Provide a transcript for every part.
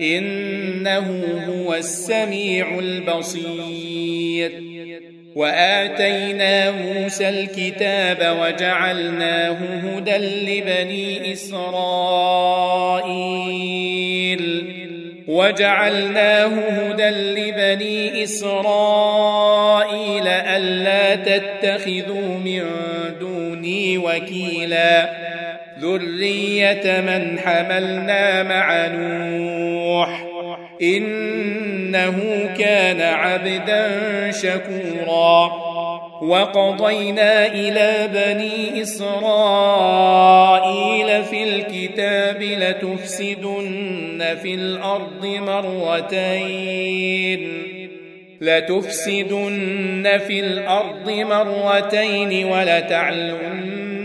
إنه هو السميع البصير. وآتينا موسى الكتاب وجعلناه هدى لبني إسرائيل. وجعلناه هدى لبني إسرائيل ألا تتخذوا من دوني وكيلا. ذرية من حملنا مع نوح إنه كان عبدا شكورا وقضينا إلى بني إسرائيل في الكتاب لتفسدن في الأرض مرتين لتفسدن في الأرض مرتين ولتعلن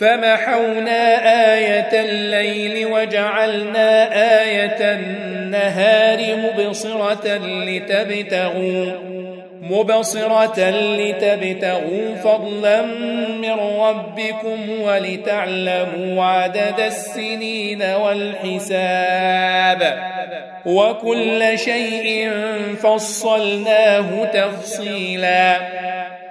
فمحونا آية الليل وجعلنا آية النهار مبصرة لتبتغوا مبصرة لتبتغوا فضلا من ربكم ولتعلموا عدد السنين والحساب وكل شيء فصلناه تفصيلا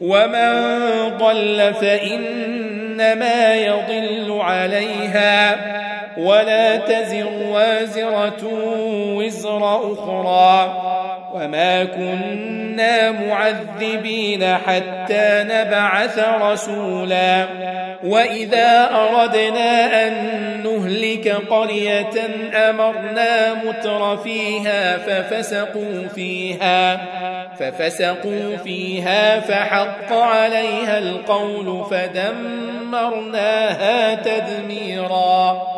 ومن ضل فإنما يضل عليها ولا تزر وازرة وزر أخرى وما كنا معذبين حتى نبعث رسولا واذا اردنا ان نهلك قريه امرنا متر فيها ففسقوا فيها ففسقوا فيها فحق عليها القول فدمرناها تدميرا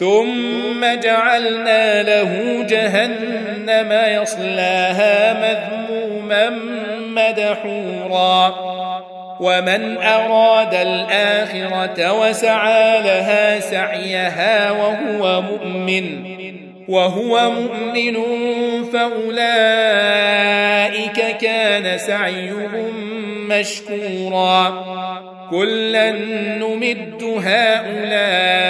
ثم جعلنا له جهنم يصلاها مذموما مدحورا. ومن أراد الآخرة وسعى لها سعيها وهو مؤمن. وهو مؤمن فأولئك كان سعيهم مشكورا. كلا نمد هؤلاء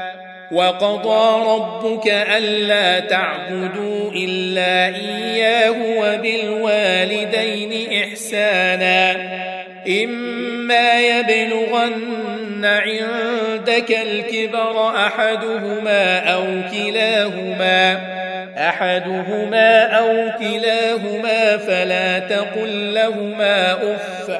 وقضى ربك ألا تعبدوا إلا إياه وبالوالدين إحسانا. إما يبلغن عندك الكبر أحدهما أو كلاهما أحدهما أو كلاهما فلا تقل لهما أف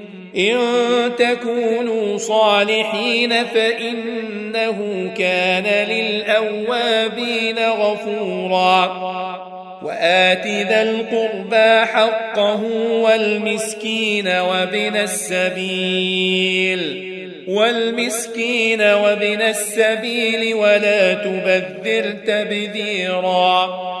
إن تكونوا صالحين فإنه كان للأوابين غفورا. وآت ذا القربى حقه والمسكين وابن السبيل. والمسكين وابن السبيل ولا تبذر تبذيرا.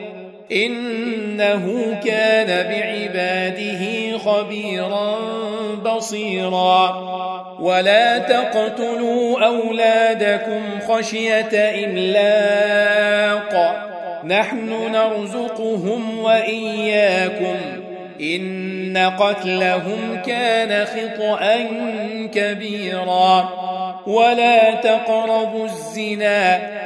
إنه كان بعباده خبيرا بصيرا. ولا تقتلوا أولادكم خشية إملاق. نحن نرزقهم وإياكم. إن قتلهم كان خطا كبيرا. ولا تقربوا الزنا.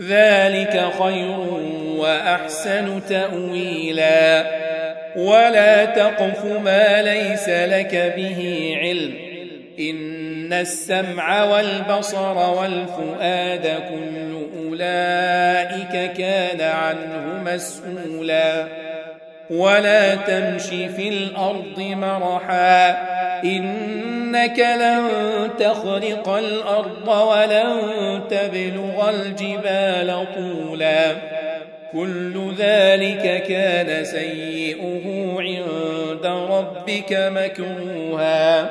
ذلك خير وأحسن تأويلا. ولا تقف ما ليس لك به علم. إن السمع والبصر والفؤاد كل أولئك كان عنه مسؤولا. ولا تمش في الأرض مرحا إنك لن تخرق الأرض ولن تبلغ الجبال طولا. كل ذلك كان سيئه عند ربك مكروها.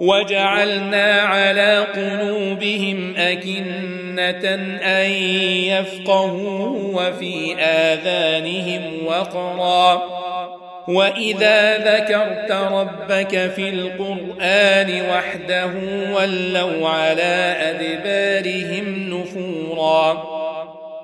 وجعلنا على قلوبهم أكنة أن يفقهوا وفي آذانهم وقرا. وإذا ذكرت ربك في القرآن وحده ولوا على أدبارهم نفورا.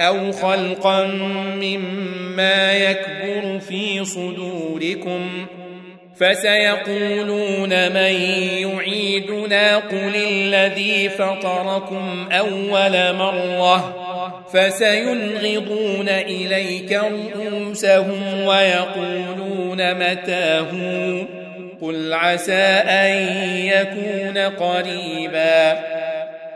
أو خلقا مما يكبر في صدوركم فسيقولون من يعيدنا قل الذي فطركم أول مرة فسينغضون إليك رؤوسهم ويقولون متاه قل عسى أن يكون قريبا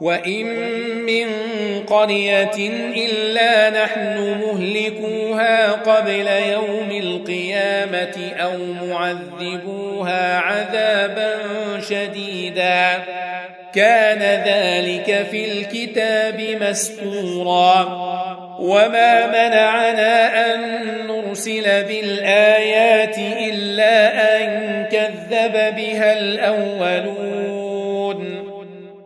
وان من قريه الا نحن مهلكوها قبل يوم القيامه أو معذبوها عذابا شديدا كان ذلك في الكتاب مسطورا وما منعنا ان نرسل بالايات الا ان كذب بها الاولون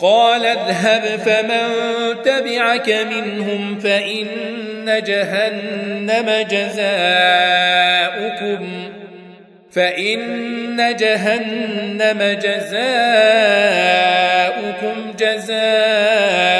قال اذهب فمن تبعك منهم فإن جهنم جزاؤكم فإن جهنم جزاؤكم جزاء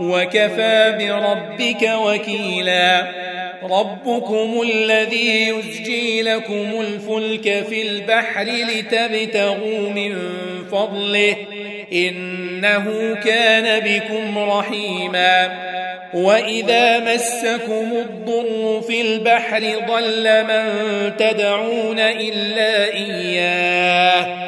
وكفى بربك وكيلا. ربكم الذي يسجي لكم الفلك في البحر لتبتغوا من فضله. إنه كان بكم رحيما. وإذا مسكم الضر في البحر ضل من تدعون إلا إياه.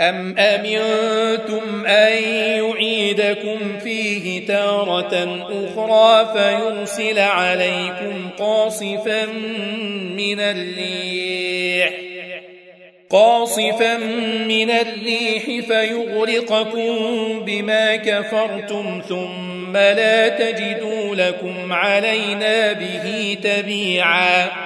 أم أمنتم أن يعيدكم فيه تارة أخرى فيرسل عليكم قاصفا من الريح قاصفا من الريح فيغرقكم بما كفرتم ثم لا تجدوا لكم علينا به تبيعا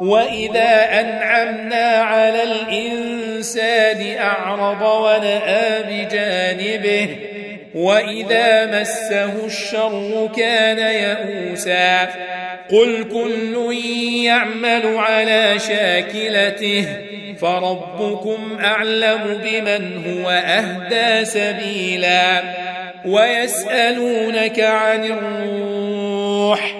وإذا أنعمنا على الإنسان أعرض ونأى بجانبه وإذا مسه الشر كان يئوسا قل كل يعمل على شاكلته فربكم أعلم بمن هو أهدى سبيلا ويسألونك عن الروح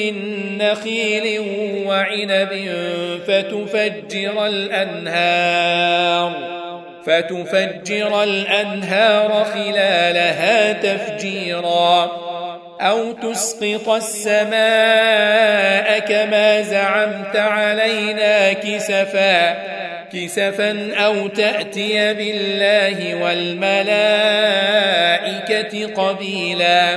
من نخيل وعنب فتفجر الأنهار فتفجر الأنهار خلالها تفجيرا أو تسقط السماء كما زعمت علينا كسفا كسفا أو تأتي بالله والملائكة قبيلا.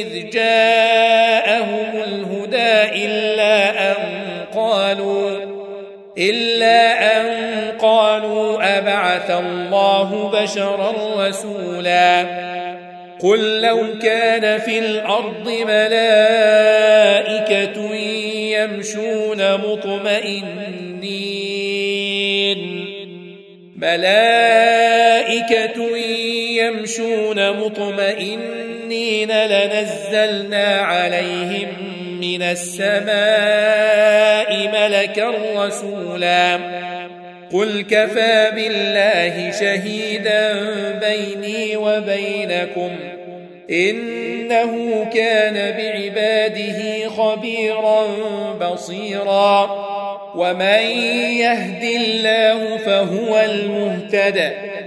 إذ جاءهم الهدى إلا أن قالوا إلا أن قالوا أبعث الله بشرا رسولا قل لو كان في الأرض ملائكة يمشون مطمئنين ملائكة يمشون مطمئنين لنزلنا عليهم من السماء ملكا رسولا. قل كفى بالله شهيدا بيني وبينكم. إنه كان بعباده خبيرا بصيرا. ومن يهد الله فهو المهتد.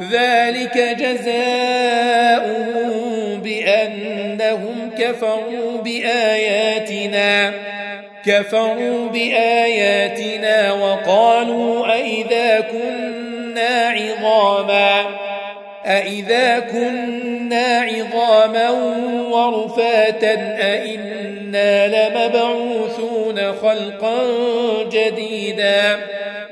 ذلك جزاؤهم بأنهم كفروا بآياتنا كفروا بآياتنا وقالوا أئذا كنا عظاما أئذا كنا عظاما ورفاتا أئنا لمبعوثون خلقا جديدا.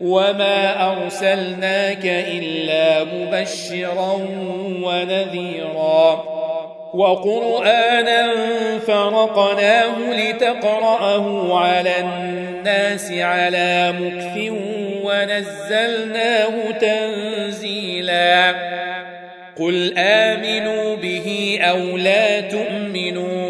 وما أرسلناك إلا مبشرا ونذيرا وقرآنا فرقناه لتقرأه على الناس على مكف ونزلناه تنزيلا قل آمنوا به أو لا تؤمنوا